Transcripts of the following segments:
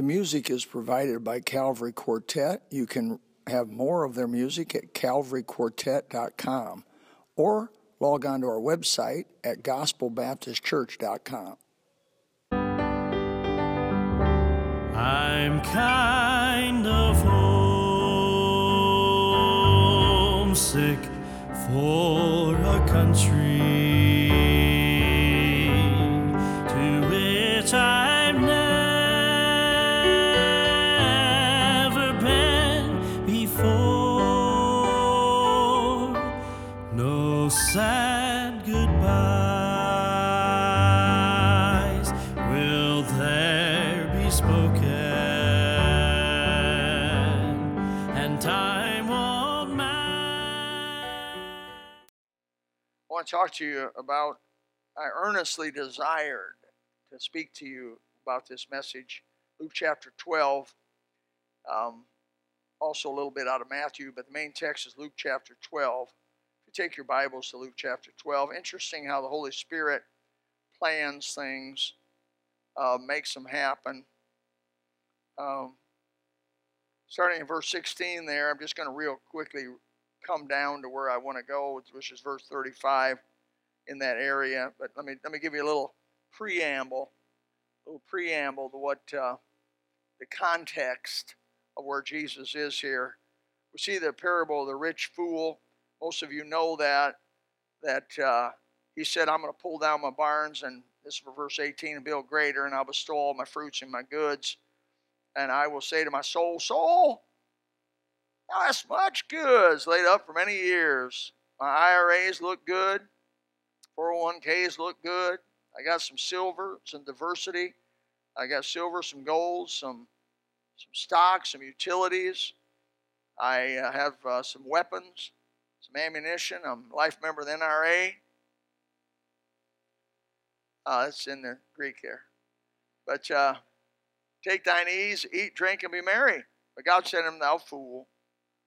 The music is provided by Calvary Quartet. You can have more of their music at calvaryquartet.com or log on to our website at gospelbaptistchurch.com. I'm kind of homesick for a country talk to you about. I earnestly desired to speak to you about this message, Luke chapter 12. Um, also, a little bit out of Matthew, but the main text is Luke chapter 12. If you take your Bibles to Luke chapter 12, interesting how the Holy Spirit plans things, uh, makes them happen. Um, starting in verse 16 there, I'm just going to real quickly come down to where I want to go, which is verse 35 in that area. But let me let me give you a little preamble, a little preamble to what uh, the context of where Jesus is here. We see the parable of the rich fool. Most of you know that that uh, he said, "I'm going to pull down my barns," and this is verse 18, and build greater, and I'll bestow all my fruits and my goods. And I will say to my soul, Soul, That's much goods laid up for many years. My IRAs look good. 401ks look good. I got some silver, some diversity. I got silver, some gold, some some stocks, some utilities. I uh, have uh, some weapons, some ammunition. I'm a life member of the NRA. Uh, it's in the Greek there. But uh, take thine ease, eat, drink, and be merry. But God said to him, Thou fool,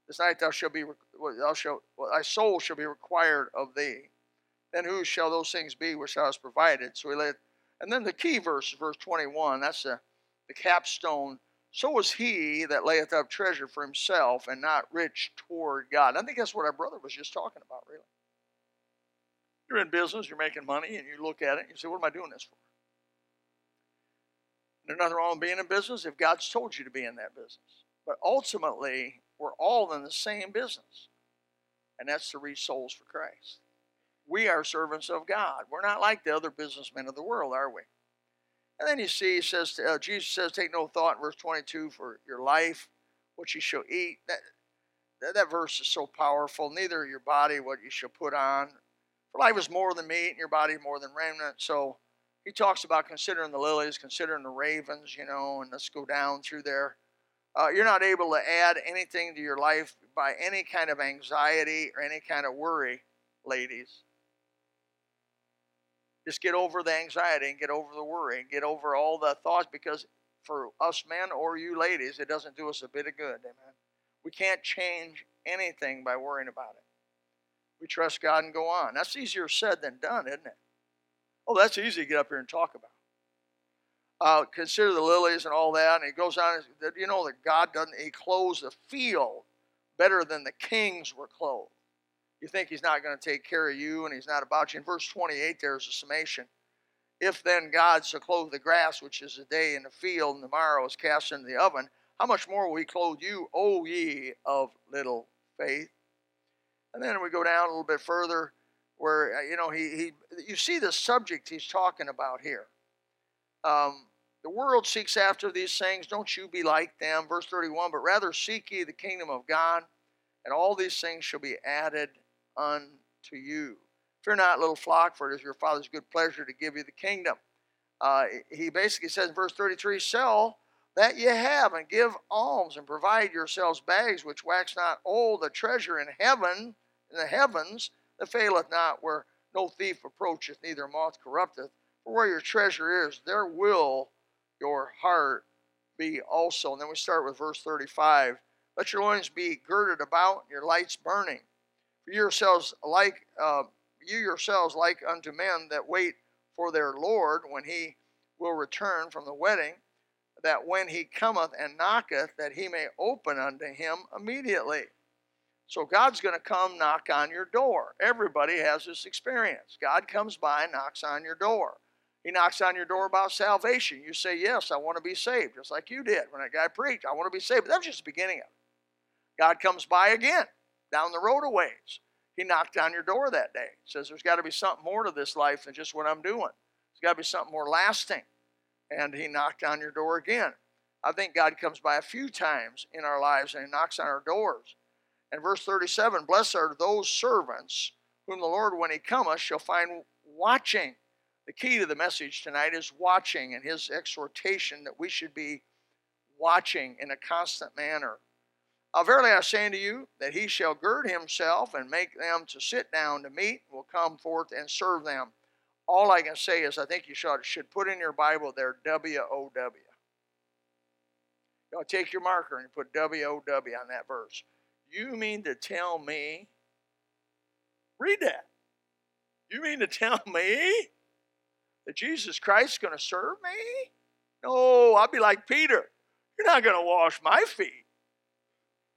this night thou shalt be, thou shalt, well, thy soul shall be required of thee. Then who shall those things be which thou hast provided? So he let, and then the key verse, verse 21, that's the, the capstone. So is he that layeth up treasure for himself and not rich toward God. I think that's what our brother was just talking about, really. You're in business, you're making money, and you look at it and you say, What am I doing this for? There's nothing wrong with being in business if God's told you to be in that business. But ultimately, we're all in the same business, and that's to reach souls for Christ. We are servants of God. We're not like the other businessmen of the world, are we? And then you see, he says, uh, Jesus says, "Take no thought." In verse 22, for your life, what you shall eat. That, that that verse is so powerful. Neither your body what you shall put on. For life is more than meat, and your body more than raiment. So he talks about considering the lilies, considering the ravens, you know, and let's go down through there. Uh, you're not able to add anything to your life by any kind of anxiety or any kind of worry, ladies. Just get over the anxiety and get over the worry and get over all the thoughts because for us men or you ladies, it doesn't do us a bit of good. Amen. We can't change anything by worrying about it. We trust God and go on. That's easier said than done, isn't it? Oh, that's easy to get up here and talk about. Uh, consider the lilies and all that. And he goes on, you know that God doesn't, he clothes the field better than the kings were clothed. You think he's not going to take care of you and he's not about you. In verse 28, there's a summation. If then God so clothe the grass, which is a day in the field, and tomorrow is cast into the oven, how much more will he clothe you, O ye of little faith? And then we go down a little bit further where, uh, you know, he, he you see the subject he's talking about here. Um, the world seeks after these things. Don't you be like them. Verse 31 But rather seek ye the kingdom of God, and all these things shall be added unto you. Fear not, little flock, for it is your Father's good pleasure to give you the kingdom. Uh, he basically says in verse 33 Sell that ye have, and give alms, and provide yourselves bags which wax not old, a treasure in heaven, in the heavens, that faileth not, where no thief approacheth, neither moth corrupteth. For where your treasure is, there will your heart be also. And then we start with verse 35. Let your loins be girded about, and your lights burning. For yourselves like uh, you yourselves like unto men that wait for their Lord when he will return from the wedding, that when he cometh and knocketh, that he may open unto him immediately. So God's going to come knock on your door. Everybody has this experience. God comes by and knocks on your door. He knocks on your door about salvation. You say, Yes, I want to be saved, just like you did when that guy preached. I want to be saved. That was just the beginning of it. God comes by again down the road a ways. He knocked on your door that day. Says there's got to be something more to this life than just what I'm doing. There's got to be something more lasting. And he knocked on your door again. I think God comes by a few times in our lives and he knocks on our doors. And verse 37 Blessed are those servants whom the Lord, when he cometh, shall find watching. The key to the message tonight is watching and his exhortation that we should be watching in a constant manner. Uh, verily I say unto you that he shall gird himself and make them to sit down to meat, will come forth and serve them. All I can say is I think you should, should put in your Bible there W O W. Know, take your marker and put W O W on that verse. You mean to tell me? Read that. You mean to tell me that Jesus Christ is going to serve me? No, I'll be like Peter. You're not going to wash my feet.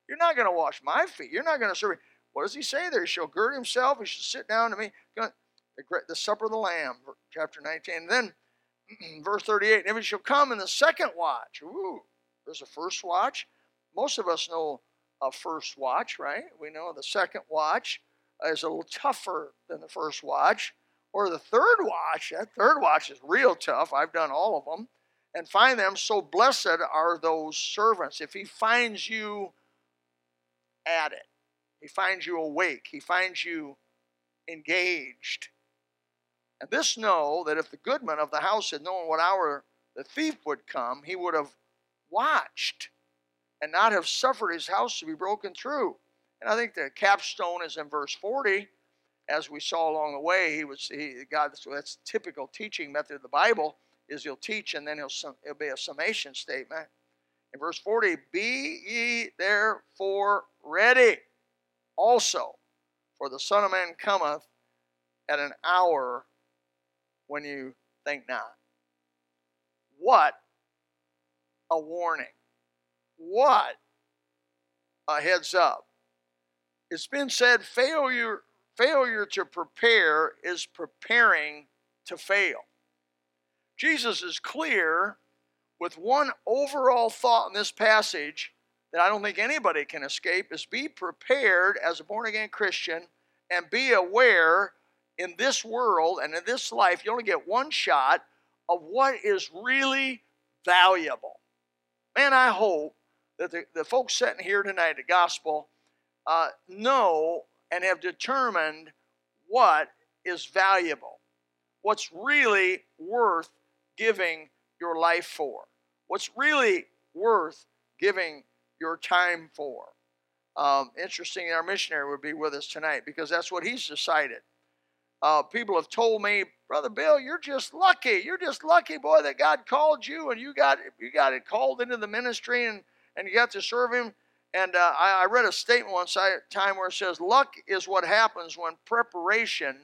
You're not going to wash my feet. You're not going to serve me. What does he say there? He shall gird himself. He shall sit down to me. The, supper of the Lamb, chapter 19. And then verse 38. And he shall come in the second watch. Ooh, there's a first watch. Most of us know a first watch, right? We know the second watch is a little tougher than the first watch. Or the third watch, that third watch is real tough. I've done all of them. And find them, so blessed are those servants. If he finds you at it, he finds you awake, he finds you engaged. And this know that if the goodman of the house had known what hour the thief would come, he would have watched and not have suffered his house to be broken through. And I think the capstone is in verse 40. As we saw along the way, he was he God. So that's typical teaching method of the Bible is he'll teach and then he'll it'll be a summation statement. In verse 40, be ye therefore ready also, for the Son of Man cometh at an hour when you think not. What a warning. What a heads up. It's been said failure failure to prepare is preparing to fail. Jesus is clear with one overall thought in this passage that I don't think anybody can escape is be prepared as a born again Christian and be aware in this world and in this life you only get one shot of what is really valuable. Man, I hope that the, the folks sitting here tonight at Gospel uh, know and have determined what is valuable, what's really worth giving your life for, what's really worth giving your time for. Um, interesting, our missionary would be with us tonight because that's what he's decided. Uh, people have told me, Brother Bill, you're just lucky. You're just lucky, boy, that God called you and you got you got it called into the ministry and and you got to serve Him. And uh, I, I, read a statement one time where it says, "Luck is what happens when preparation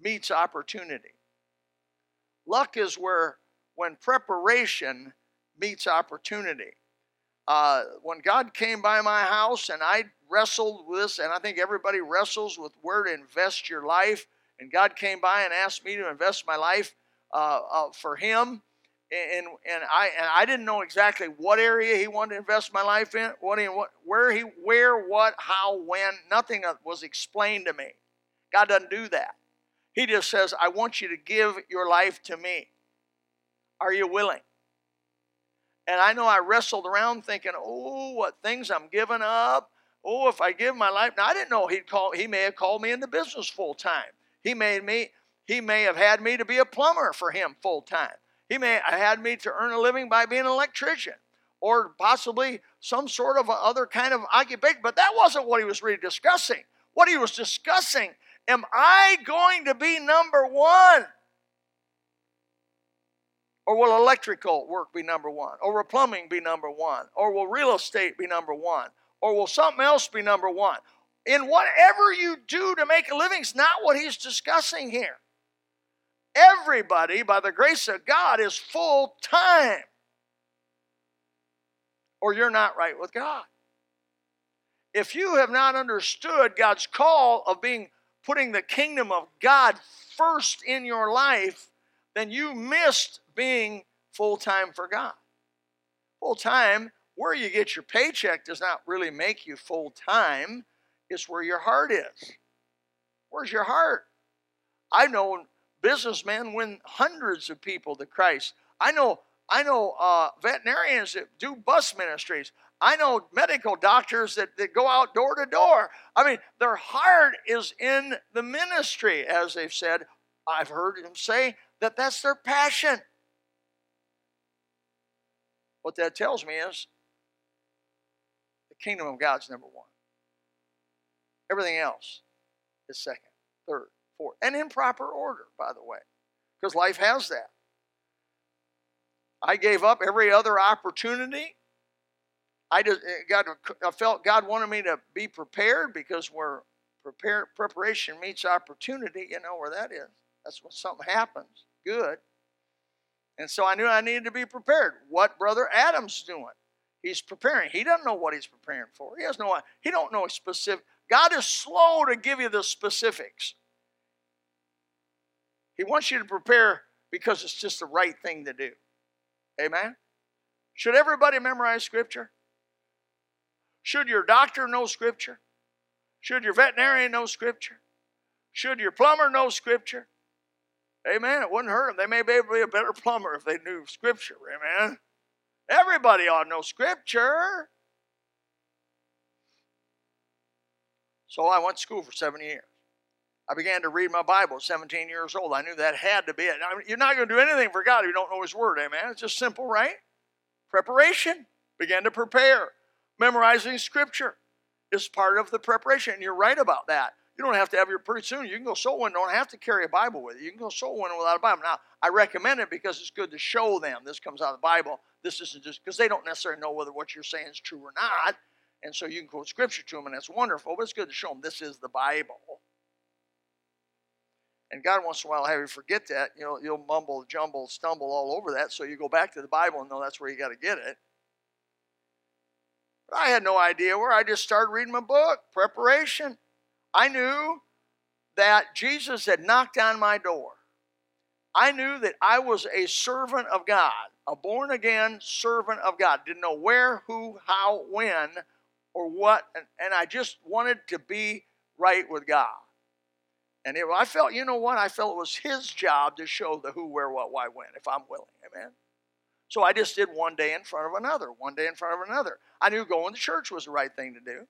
meets opportunity." Luck is where when preparation meets opportunity. Uh, when God came by my house and I wrestled with this, and I think everybody wrestles with where to invest your life, and God came by and asked me to invest my life uh, uh, for Him and and I and I didn't know exactly what area he wanted to invest my life in, what he what where he where what how when nothing was explained to me. God doesn't do that. He just says, "I want you to give your life to me. Are you willing?" And I know I wrestled around thinking, "Oh, what things I'm giving up." Oh, if I give my life, now I didn't know he'd call. He may have called me into business full time. He made me. He may have had me to be a plumber for him full time. He may have had me to earn a living by being an electrician or possibly some sort of other kind of occupation, but that wasn't what he was really discussing. What he was discussing, am I going to be number one? Or will electrical work be number one? Or will plumbing be number one? Or will real estate be number one? Or will something else be number one? In whatever you do to make a living is not what he's discussing here. Everybody, by the grace of God, is full time. or you're not right with God. If you have not understood God's call of being putting the kingdom of God first in your life, then you missed being full time for God. Full time, where you get your paycheck does not really make you full time, it's where your heart is. Where's your heart? I've known businessmen win hundreds of people to Christ. I know I know uh, veterinarians that do bus ministries. I know medical doctors that, that go out door to door. I mean, their heart is in the ministry, as they've said. I've heard them say that that's their passion. What that tells me is the kingdom of God's number one. Everything else is second, third, fourth, and in proper order, by the way, because life has that. I gave up every other opportunity. I just eh, God, I felt God wanted me to be prepared because where prepare, preparation meets opportunity, you know where that is. That's when something happens. Good. And so I knew I needed to be prepared. What brother Adam's doing? He's preparing. He doesn't know what he's preparing for. He has no he don't know specific. God is slow to give you the specifics. He wants you to prepare because it's just the right thing to do. Amen? Should everybody memorize Scripture? Should your doctor know Scripture? Should your veterinarian know Scripture? Should your plumber know Scripture? Amen. It wouldn't hurt them. They may be able to be a better plumber if they knew Scripture. Amen. Everybody ought to know Scripture. So I went to school for seven years. I began to read my Bible at 17 years old. I knew that had to be it. You're not going to do anything for God if you don't know His Word, amen? It's just simple, right? Preparation. Began to prepare. Memorizing Scripture is part of the preparation. And you're right about that. You don't have to have your pretty soon. You can go soul winning. Don't have to carry a Bible with you. You can go soul winning without a Bible. Now, I recommend it because it's good to show them this comes out of the Bible. This isn't just because they don't necessarily know whether what you're saying is true or not. And so you can quote scripture to them, and that's wonderful. But it's good to show them this is the Bible. And God once in a while have you forget that. You know, you'll mumble, jumble, stumble all over that. So you go back to the Bible and know that's where you got to get it. But I had no idea where. I just started reading my book, preparation. I knew that Jesus had knocked on my door. I knew that I was a servant of God, a born again servant of God. Didn't know where, who, how, when, or what. And, and I just wanted to be right with God. And it, I felt, you know what? I felt it was his job to show the who, where, what, why, when, if I'm willing. Amen. So I just did one day in front of another, one day in front of another. I knew going to church was the right thing to do.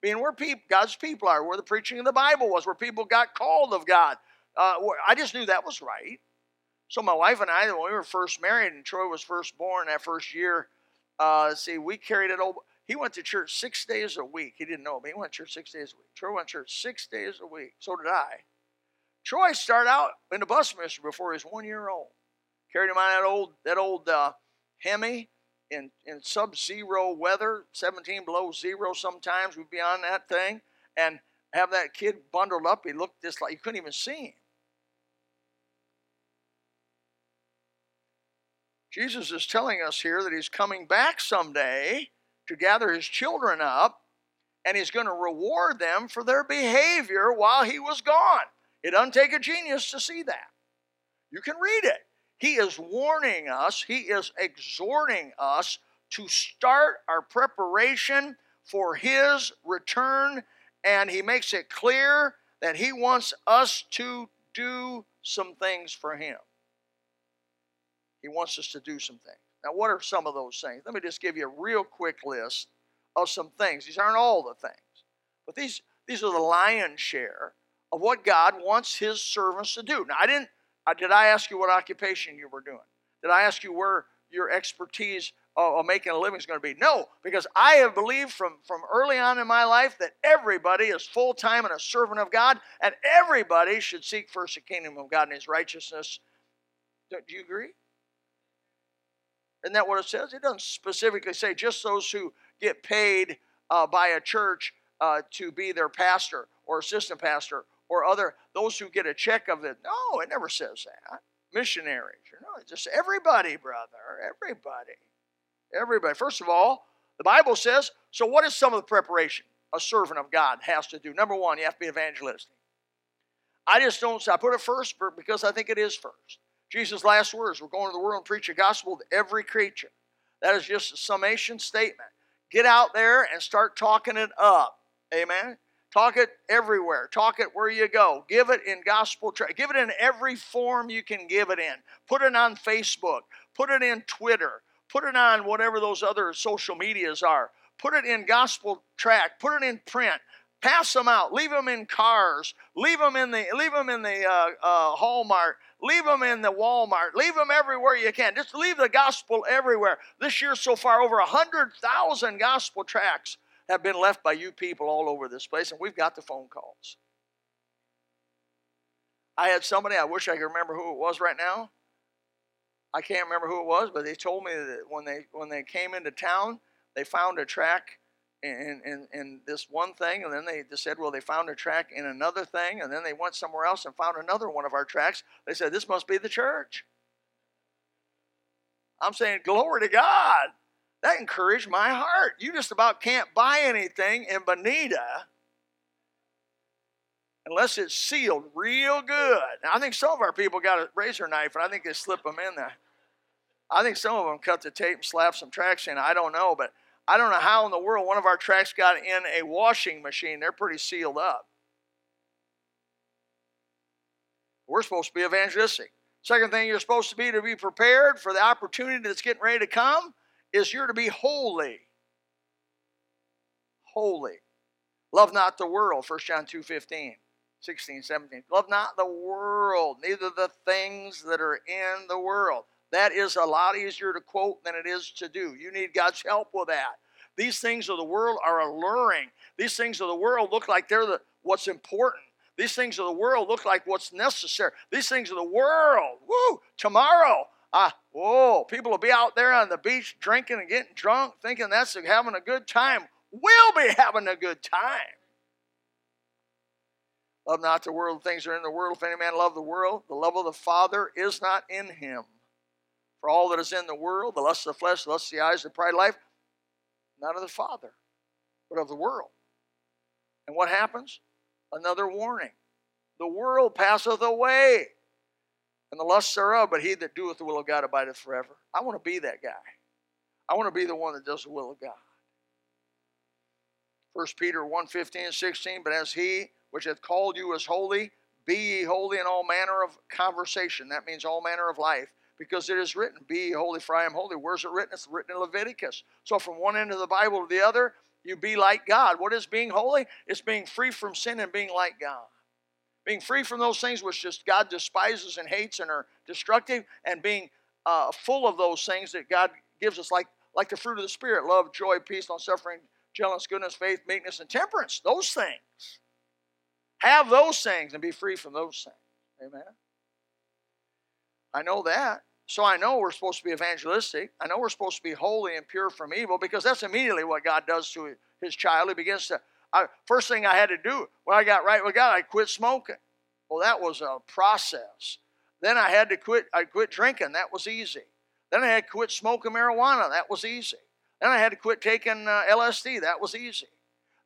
Being where people, God's people are, where the preaching of the Bible was, where people got called of God. Uh, I just knew that was right. So my wife and I, when we were first married and Troy was first born that first year, uh, see, we carried it over. He went to church six days a week. He didn't know, but he went to church six days a week. Troy went to church six days a week. So did I. Troy started out in the bus ministry before he was one year old. Carried him on that old that old uh, Hemi in in sub-zero weather, 17 below zero. Sometimes we'd be on that thing and have that kid bundled up. He looked just like you couldn't even see him. Jesus is telling us here that he's coming back someday to gather his children up and he's going to reward them for their behavior while he was gone. It doesn't take a genius to see that. You can read it. He is warning us, he is exhorting us to start our preparation for his return, and he makes it clear that he wants us to do some things for him. He wants us to do some things. Now, what are some of those things? Let me just give you a real quick list of some things. These aren't all the things, but these, these are the lion's share of what God wants His servants to do. Now, I didn't. Uh, did I ask you what occupation you were doing? Did I ask you where your expertise of, of making a living is going to be? No, because I have believed from from early on in my life that everybody is full time and a servant of God, and everybody should seek first the kingdom of God and His righteousness. Do, do you agree? Isn't that what it says? It doesn't specifically say just those who get paid uh, by a church uh, to be their pastor or assistant pastor or other those who get a check of it. No, it never says that. Missionaries, you know, just everybody, brother, everybody, everybody. First of all, The Bible says, so what is some of the preparation a servant of God has to do? Number one, you have to be evangelistic. I just don't, I put it first because I think it is first. Jesus' last words, we're going to the world and preach the gospel to every creature. That is just a summation statement. Get out there and start talking it up. Amen. Talk it everywhere. Talk it where you go. Give it in gospel. Tra- give it in every form you can give it in. Put it on Facebook. Put it in Twitter. Put it on whatever those other social medias are. Put it in gospel track. Put it in print. Pass them out. Leave them in cars. Leave them in the leave them in the uh, uh, Hallmark. Leave them in the Walmart. Leave them everywhere you can. Just leave the gospel everywhere. This year so far, over a hundred thousand gospel tracts have been left by you people all over this place, and we've got the phone calls. I had somebody, I wish I could remember who it was right now. I can't remember who it was, but they told me that when they when they came into town, they found a track in, in, in this one thing, and then they just said, well, they found a track in another thing, and then they went somewhere else and found another one of our tracks. They said, this must be the church. I'm saying, glory to God. That encouraged my heart. You just about can't buy anything in Bonita unless it's sealed real good. Now, I think some of our people got a razor knife and I think they slip them in there. I think some of them cut the tape and slap some tracks in. I don't know, but I don't know how in the world one of our tracks got in a washing machine. They're pretty sealed up. We're supposed to be evangelistic. Second thing you're supposed to be to be prepared for the opportunity that's getting ready to come is you're to be holy. Holy. Love not the world, 1 John 2 15, 16, 17. Love not the world, neither the things that are in the world. That is a lot easier to quote than it is to do. You need God's help with that. These things of the world are alluring. These things of the world look like they're the, what's important. These things of the world look like what's necessary. These things of the world, woo, tomorrow Ah, whoa, people will be out there on the beach drinking and getting drunk, thinking that's having a good time. We'll be having a good time. Love not the world, things are in the world. If any man love the world, the love of the Father is not in him. For all that is in the world, the lust of the flesh, the lust of the eyes, the pride of life, not of the Father, but of the world. And what happens? Another warning. The world passeth away and the lusts thereof, but he that doeth the will of God abideth forever. I want to be that guy. I want to be the one that does the will of God. 1 Peter 1 15 and 16, but as he which hath called you is holy, be ye holy in all manner of conversation. That means all manner of life. Because it is written, Be holy, for I am holy. Where's it written? It's written in Leviticus. So from one end of the Bible to the other, you be like God. What is being holy? It's being free from sin and being like God being free from those things which just God despises and hates and are destructive, and being uh, full of those things that God gives us, like like the fruit of the Spirit: love, joy, peace, long suffering, gentleness, goodness, faith, meekness, and temperance. Those things. Have those things and be free from those things. Amen. I know that. So I know we're supposed to be evangelistic. I know we're supposed to be holy and pure from evil because that's immediately what God does to his child. He begins to I, first thing I had to do when I got right with God, I quit smoking. Well, that was a process. Then I had to quit. I quit drinking. That was easy. Then I had to quit smoking marijuana. That was easy. Then I had to quit taking uh, LSD. That was easy.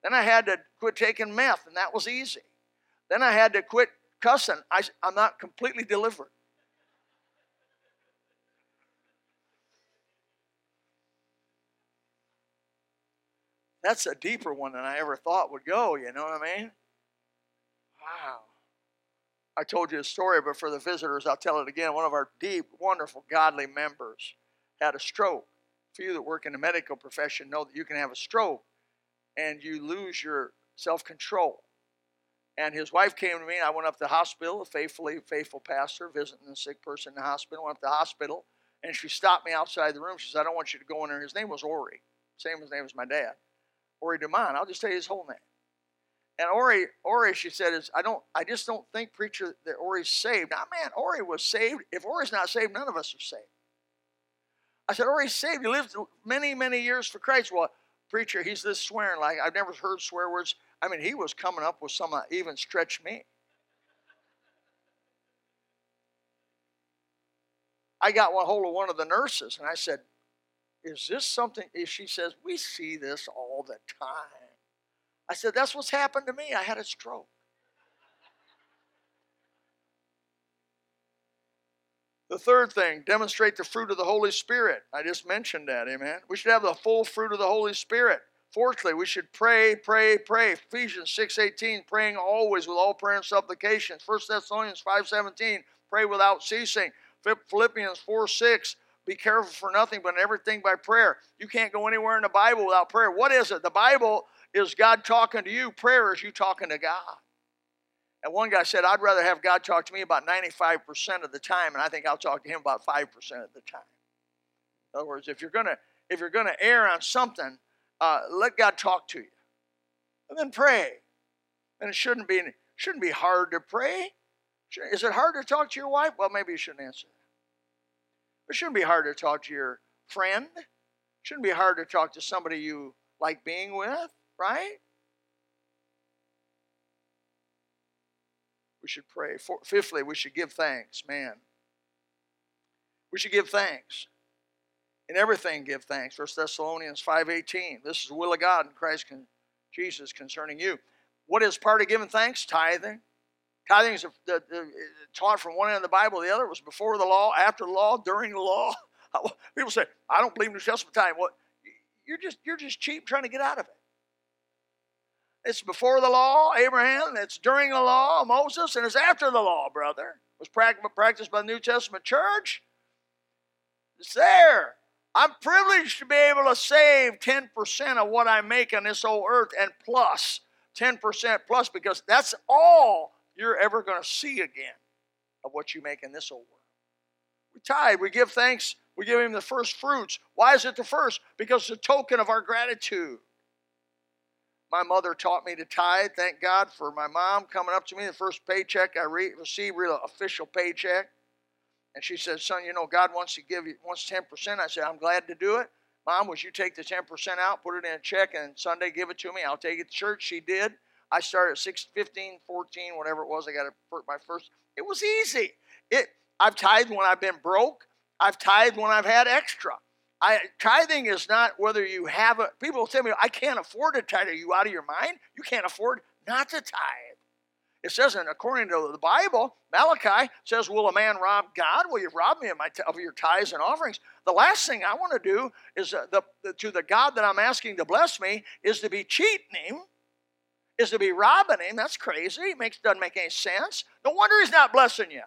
Then I had to quit taking meth, and that was easy. Then I had to quit cussing. I, I'm not completely delivered. That's a deeper one than I ever thought would go, you know what I mean? Wow. I told you a story, but for the visitors, I'll tell it again. One of our deep, wonderful, godly members had a stroke. For you that work in the medical profession, know that you can have a stroke and you lose your self control. And his wife came to me, and I went up to the hospital, a faithfully faithful pastor visiting a sick person in the hospital. Went up to the hospital, and she stopped me outside the room. She said, I don't want you to go in there. His name was Ori, same as name as my dad. Ori Demond. I'll just tell you his whole name. And Ori, Ori, she said, is I don't, I just don't think preacher that Ori's saved. Now, man, Ori was saved. If Ori's not saved, none of us are saved. I said, Ori's saved. He lived many, many years for Christ. Well, preacher, he's this swearing like I've never heard swear words. I mean, he was coming up with some that even stretched me. I got one hold of one of the nurses, and I said, is this something? She says, we see this all the time. I said, that's what's happened to me. I had a stroke. The third thing, demonstrate the fruit of the Holy Spirit. I just mentioned that, amen. We should have the full fruit of the Holy Spirit. Fourthly, we should pray, pray, pray. Ephesians 6:18, praying always with all prayer and supplication. 1 Thessalonians 5:17, pray without ceasing. Philippians 4:6, be careful for nothing but everything by prayer. You can't go anywhere in the Bible without prayer. What is it? The Bible is God talking to you. Prayer is you talking to God. And one guy said, I'd rather have God talk to me about 95% of the time, and I think I'll talk to him about 5% of the time. In other words, if you're gonna if you're gonna err on something, uh, let God talk to you. And then pray. And it shouldn't be shouldn't be hard to pray. Is it hard to talk to your wife? Well, maybe you shouldn't answer. It shouldn't be hard to talk to your friend. It shouldn't be hard to talk to somebody you like being with, right? we should pray. For, fifthly, we should give thanks. Man, we should give thanks. In everything, give thanks. 1 Thessalonians 5.18. This is the will of God in Christ Jesus concerning you. What is part of giving thanks? Tithing. Tithing is taught from one end of the Bible to the other. It was before the law, after the law, during the law. People say, I don't believe in New Testament time. Well, you're just, you're just cheap trying to get out of it. It's before the law, Abraham. It's during the law, Moses, and it's after the law, brother. It was practiced by the New Testament church. It's there. I'm privileged to be able to save 10% of what I make on this old earth and plus 10% plus because that's all you're ever going to see again of what you make in this old world. We tithe, we give thanks, we give him the first fruits. Why is it the first? Because it's a token of our gratitude. My mother taught me to tithe. Thank God for my mom coming up to me. The first paycheck I re- received, real official paycheck. And she said, Son, you know, God wants to give you wants 10%. I said, I'm glad to do it. Mom, would you take the 10% out, put it in a check, and Sunday give it to me? I'll take it to church. She did. I started at 6, 15, 14, whatever it was. I got my first. It was easy. It I've tithed when I've been broke. I've tithed when I've had extra. I, tithing is not whether you have a. People tell me, I can't afford to tithe. Are you out of your mind? You can't afford not to tithe. It says, and according to the Bible, Malachi says, Will a man rob God? Will you rob me of, my, of your tithes and offerings? The last thing I want to do is uh, the, the, to the God that I'm asking to bless me is to be cheating him, is to be robbing him. That's crazy. It makes, doesn't make any sense. No wonder he's not blessing you.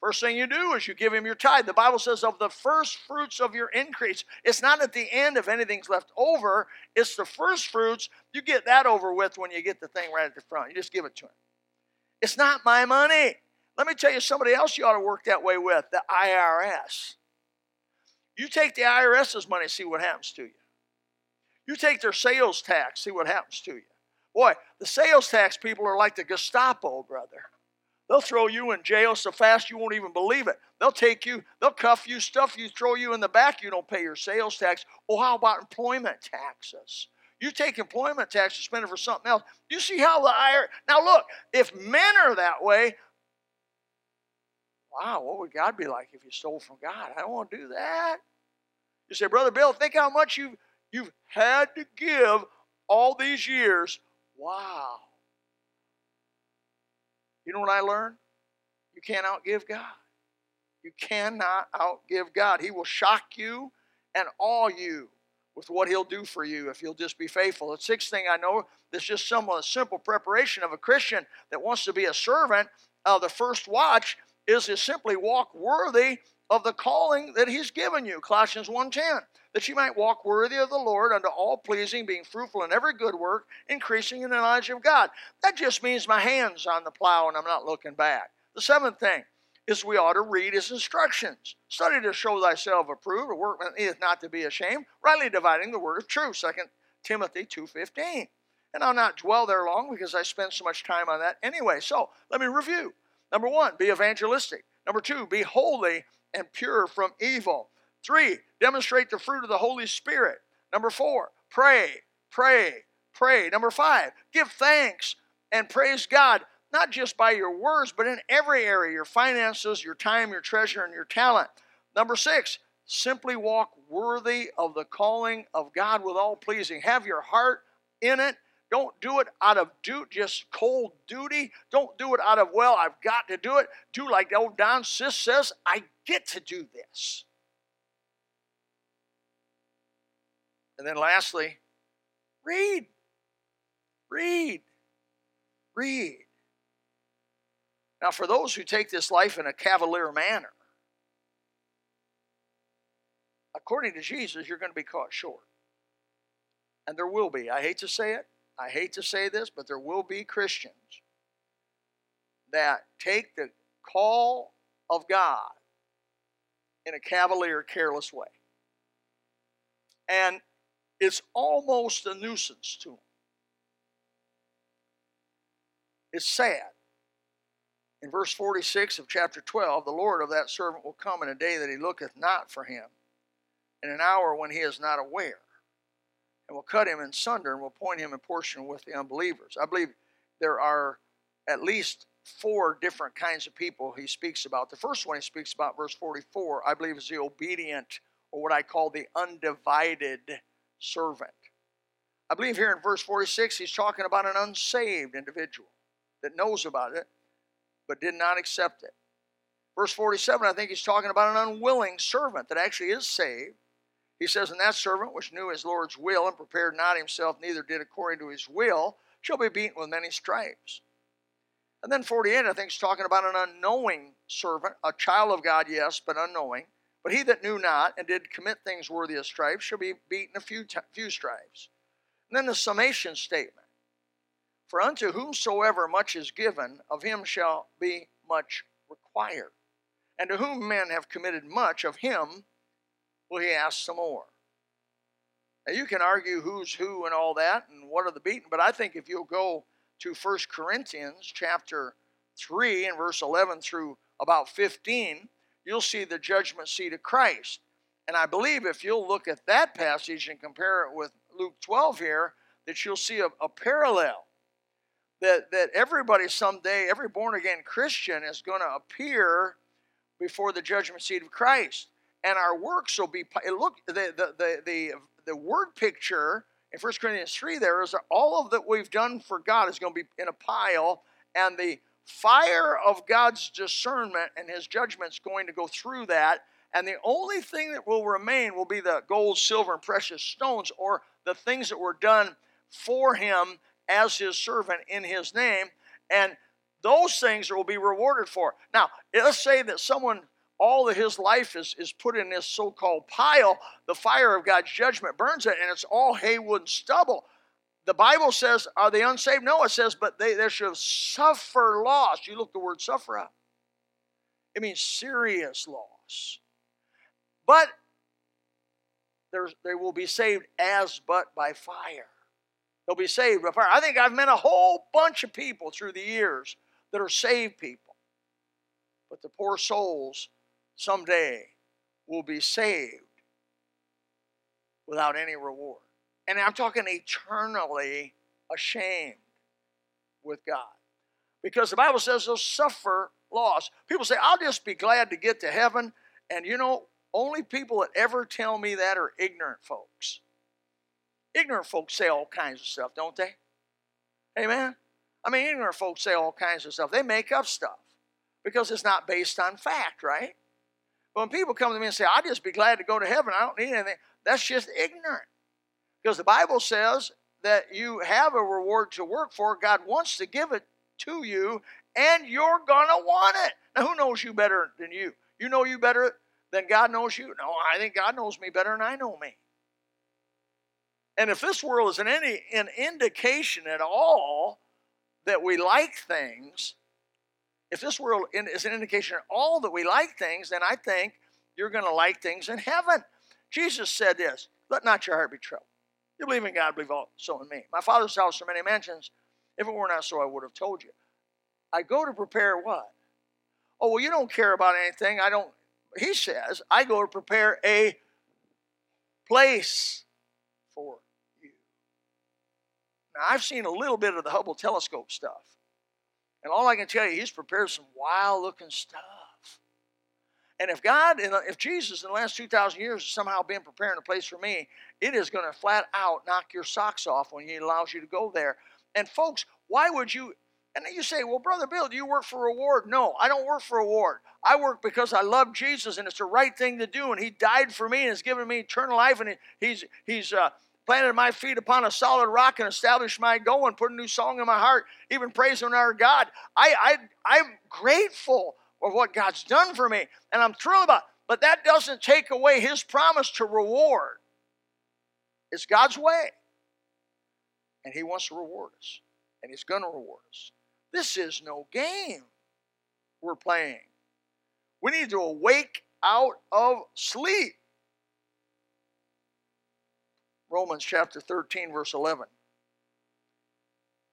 First thing you do is you give him your tithe. The Bible says, of the first fruits of your increase. It's not at the end if anything's left over, it's the first fruits. You get that over with when you get the thing right at the front. You just give it to him. It's not my money. Let me tell you somebody else you ought to work that way with the IRS. You take the IRS's money, see what happens to you. You take their sales tax, see what happens to you. Boy, the sales tax people are like the Gestapo, brother. They'll throw you in jail so fast you won't even believe it. They'll take you, they'll cuff you, stuff you, throw you in the back. You don't pay your sales tax. Oh, how about employment taxes? You take employment tax and spend it for something else. You see how the IRS. Now, look, if men are that way, wow, what would God be like if you stole from God? I don't want to do that. You say, Brother Bill, think how much you've, you've had to give all these years. Wow. You know what I learned? You can't outgive God. You cannot outgive God. He will shock you and awe you with what He'll do for you if you'll just be faithful. The sixth thing I know that's just some of the simple preparation of a Christian that wants to be a servant. Uh, the first watch is to simply walk worthy of the calling that He's given you. Colossians 1:10 that you might walk worthy of the Lord unto all pleasing, being fruitful in every good work, increasing in the knowledge of God. That just means my hands on the plow and I'm not looking back. The seventh thing is we ought to read his instructions. Study to show thyself approved, a workman needeth not to be ashamed, rightly dividing the word of truth. 2 Timothy 2.15. And I'll not dwell there long because I spend so much time on that anyway. So let me review. Number one, be evangelistic. Number two, be holy and pure from evil. Three, demonstrate the fruit of the Holy Spirit. Number four, pray, pray, pray. Number five, give thanks and praise God, not just by your words, but in every area your finances, your time, your treasure, and your talent. Number six, Simply walk worthy of the calling of God with all pleasing. Have your heart in it. Don't do it out of do just cold duty. Don't do it out of well, I've got to do it. Do like old Don Sis says, I get to do this. And then lastly, read. Read. Read. Now, for those who take this life in a cavalier manner, according to Jesus, you're going to be caught short. And there will be. I hate to say it. I hate to say this, but there will be Christians that take the call of God in a cavalier, careless way. And it's almost a nuisance to them. It's sad. In verse 46 of chapter 12, the Lord of that servant will come in a day that he looketh not for him, in an hour when he is not aware, and will cut him in sunder and will point him in portion with the unbelievers. I believe there are at least four different kinds of people he speaks about. The first one he speaks about, verse 44, I believe is the obedient, or what I call the undivided servant. I believe here in verse 46, he's talking about an unsaved individual that knows about it but did not accept it. Verse 47, I think he's talking about an unwilling servant that actually is saved. He says, And that servant which knew his Lord's will and prepared not himself, neither did according to his will, shall be beaten with many stripes. And then 48, I think, is talking about an unknowing servant, a child of God, yes, but unknowing. But he that knew not and did commit things worthy of stripes shall be beaten a few, t- few stripes. And then the summation statement for unto whomsoever much is given, of him shall be much required. And to whom men have committed much, of him will he ask some more. Now you can argue who's who and all that and what are the beaten, but I think if you'll go to 1 Corinthians chapter 3 and verse 11 through about 15, you'll see the judgment seat of Christ. And I believe if you'll look at that passage and compare it with Luke 12 here, that you'll see a, a parallel that, that everybody someday, every born again Christian is going to appear before the judgment seat of Christ. And our works will be, look, the, the, the, the, the word picture in 1 Corinthians 3 there is all of that we've done for God is going to be in a pile, and the fire of God's discernment and his judgment's going to go through that. And the only thing that will remain will be the gold, silver, and precious stones, or the things that were done for him as his servant in his name, and those things will be rewarded for. Now, let's say that someone, all of his life is, is put in this so called pile, the fire of God's judgment burns it, and it's all haywood and stubble. The Bible says, Are they unsaved? No, it says, but they, they should suffer loss. You look the word suffer up. It means serious loss. But there's, they will be saved as but by fire. They'll be saved by fire. I think I've met a whole bunch of people through the years that are saved people. But the poor souls someday will be saved without any reward. And I'm talking eternally ashamed with God. Because the Bible says they'll suffer loss. People say, I'll just be glad to get to heaven. And you know, only people that ever tell me that are ignorant folks. Ignorant folks say all kinds of stuff, don't they? Amen? I mean, ignorant folks say all kinds of stuff. They make up stuff because it's not based on fact, right? But when people come to me and say, I'll just be glad to go to heaven, I don't need anything, that's just ignorant. Because the Bible says that you have a reward to work for. God wants to give it to you, and you're going to want it. Now, who knows you better than you? You know you better than God knows you? No, I think God knows me better than I know me. And if this world is an, any, an indication at all that we like things, if this world is an indication at all that we like things, then I think you're going to like things in heaven. Jesus said this Let not your heart be troubled. You believe in God, believe also in me. My Father's house are many mansions. If it were not so, I would have told you. I go to prepare what? Oh, well, you don't care about anything. I don't. He says, I go to prepare a place for you. now, I've seen a little bit of the Hubble telescope stuff. And all I can tell you, he's prepared some wild looking stuff. And if God, if Jesus in the last 2,000 years has somehow been preparing a place for me, it is going to flat out knock your socks off when He allows you to go there. And folks, why would you? And you say, well, Brother Bill, do you work for reward? No, I don't work for reward. I work because I love Jesus and it's the right thing to do. And He died for me and has given me eternal life. And He's, he's, uh, planted my feet upon a solid rock and established my going, put a new song in my heart, even praising our God. I, I, I'm grateful of what God's done for me, and I'm thrilled about it. But that doesn't take away his promise to reward. It's God's way. And he wants to reward us. And he's going to reward us. This is no game we're playing. We need to awake out of sleep. Romans chapter 13, verse 11.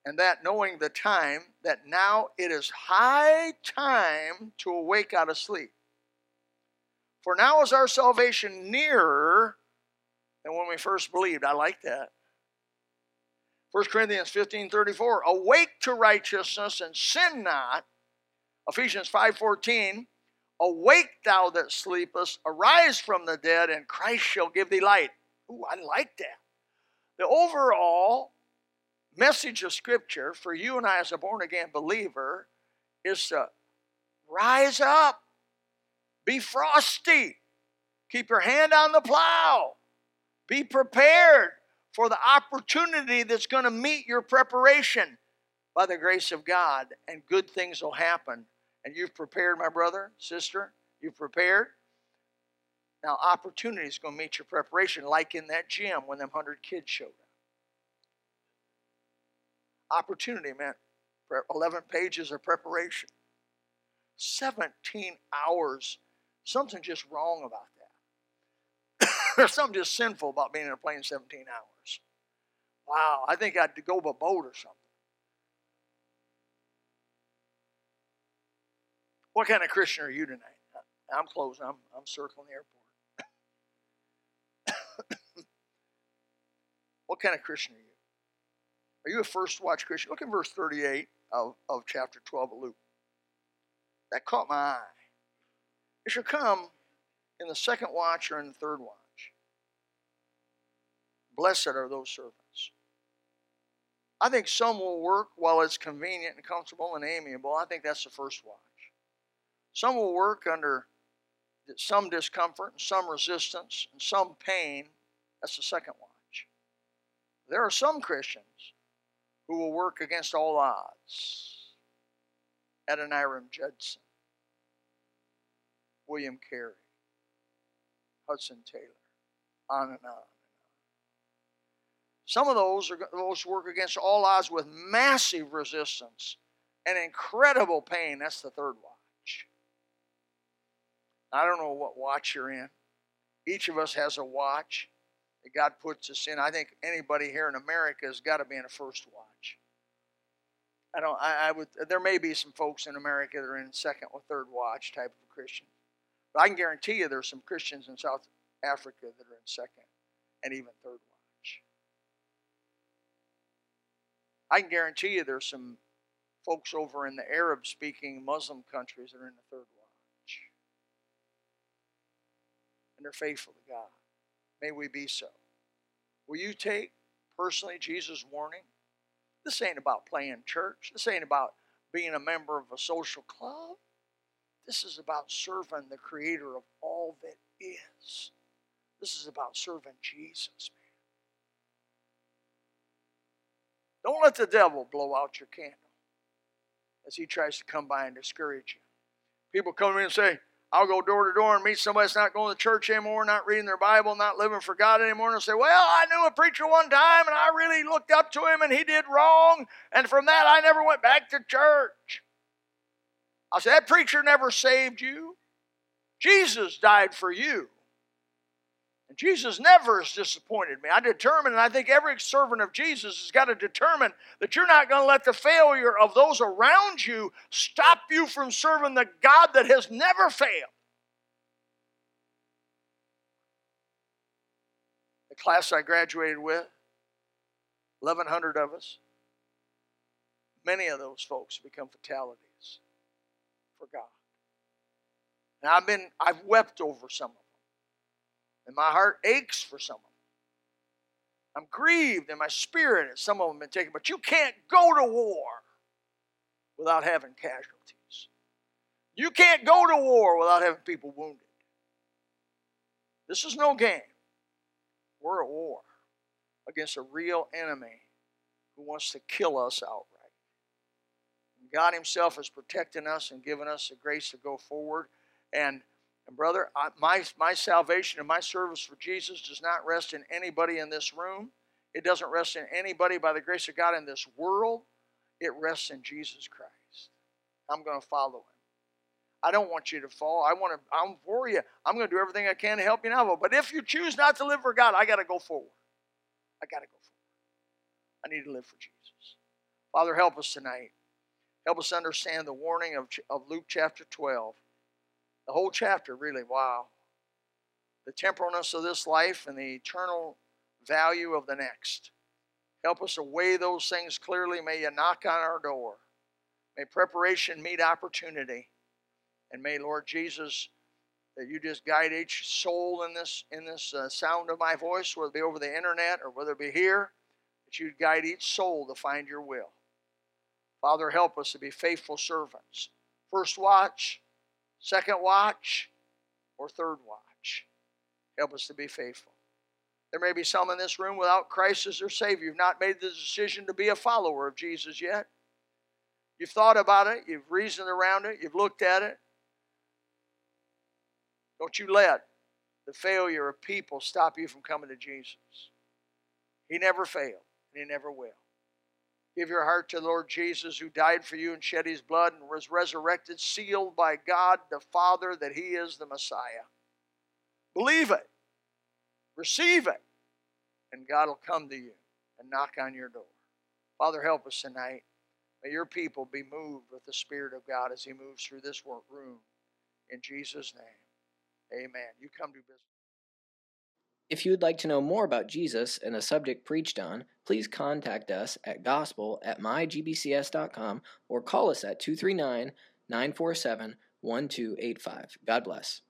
And that knowing the time, that now it is high time to awake out of sleep. For now is our salvation nearer than when we first believed. I like that. 1 Corinthians 15 34. Awake to righteousness and sin not. Ephesians 5 14. Awake thou that sleepest, arise from the dead, and Christ shall give thee light. Ooh, I like that. The overall message of Scripture for you and I as a born again believer is to rise up, be frosty, keep your hand on the plow, be prepared for the opportunity that's going to meet your preparation by the grace of God, and good things will happen. And you've prepared, my brother, sister, you've prepared. Now, opportunity is going to meet your preparation, like in that gym when them 100 kids showed up. Opportunity meant 11 pages of preparation, 17 hours. Something just wrong about that. There's something just sinful about being in a plane 17 hours. Wow, I think I'd go by boat or something. What kind of Christian are you tonight? I'm closing. I'm, I'm circling the airport. what kind of Christian are you? Are you a first watch Christian? Look at verse 38 of, of chapter 12 of Luke. That caught my eye. It shall come in the second watch or in the third watch. Blessed are those servants. I think some will work while it's convenient and comfortable and amiable. I think that's the first watch. Some will work under some discomfort and some resistance and some pain. That's the second watch. There are some Christians who will work against all odds. Adoniram Judson, William Carey, Hudson Taylor, on and on. and on. Some of those are those work against all odds with massive resistance and incredible pain. That's the third watch. I don't know what watch you're in. Each of us has a watch that God puts us in. I think anybody here in America has got to be in a first watch. I don't. I, I would. There may be some folks in America that are in second or third watch type of Christian, but I can guarantee you there's some Christians in South Africa that are in second and even third watch. I can guarantee you there's some folks over in the Arab-speaking Muslim countries that are in the third watch, and they're faithful to God. May we be so. Will you take personally Jesus' warning? This ain't about playing church. This ain't about being a member of a social club. This is about serving the creator of all that is. This is about serving Jesus, man. Don't let the devil blow out your candle as he tries to come by and discourage you. People come in and say, I'll go door to door and meet somebody that's not going to church anymore, not reading their Bible, not living for God anymore, and say, Well, I knew a preacher one time and I really looked up to him and he did wrong, and from that I never went back to church. I said, That preacher never saved you. Jesus died for you. Jesus never has disappointed me. I determine, and I think every servant of Jesus has got to determine that you're not going to let the failure of those around you stop you from serving the God that has never failed. The class I graduated with, 1,100 of us, many of those folks become fatalities for God. And I've been, I've wept over some of them. And my heart aches for some of them. I'm grieved in my spirit as some of them been taken. But you can't go to war without having casualties. You can't go to war without having people wounded. This is no game. We're at war against a real enemy who wants to kill us outright. God Himself is protecting us and giving us the grace to go forward. And, and brother, I, my, my salvation and my service for Jesus does not rest in anybody in this room. It doesn't rest in anybody by the grace of God in this world. It rests in Jesus Christ. I'm going to follow Him. I don't want you to fall. I want to. I'm for you. I'm going to do everything I can to help you now. But if you choose not to live for God, I got to go forward. I got to go forward. I need to live for Jesus. Father, help us tonight. Help us understand the warning of, of Luke chapter 12. The whole chapter, really, wow. The temporalness of this life and the eternal value of the next. Help us to weigh those things clearly. May you knock on our door. May preparation meet opportunity. And may, Lord Jesus, that you just guide each soul in this in this uh, sound of my voice, whether it be over the internet or whether it be here, that you'd guide each soul to find your will. Father, help us to be faithful servants. First watch, second watch, or third watch. Help us to be faithful. There may be some in this room without Christ as their Savior. You've not made the decision to be a follower of Jesus yet. You've thought about it, you've reasoned around it, you've looked at it. Don't you let the failure of people stop you from coming to Jesus. He never failed, and He never will. Give your heart to the Lord Jesus, who died for you and shed his blood and was resurrected, sealed by God the Father that he is the Messiah. Believe it, receive it, and God will come to you and knock on your door. Father, help us tonight. May your people be moved with the Spirit of God as he moves through this room. In Jesus' name, amen. You come to business. If you would like to know more about Jesus and a subject preached on, please contact us at gospel at mygbcs.com or call us at 239 947 1285. God bless.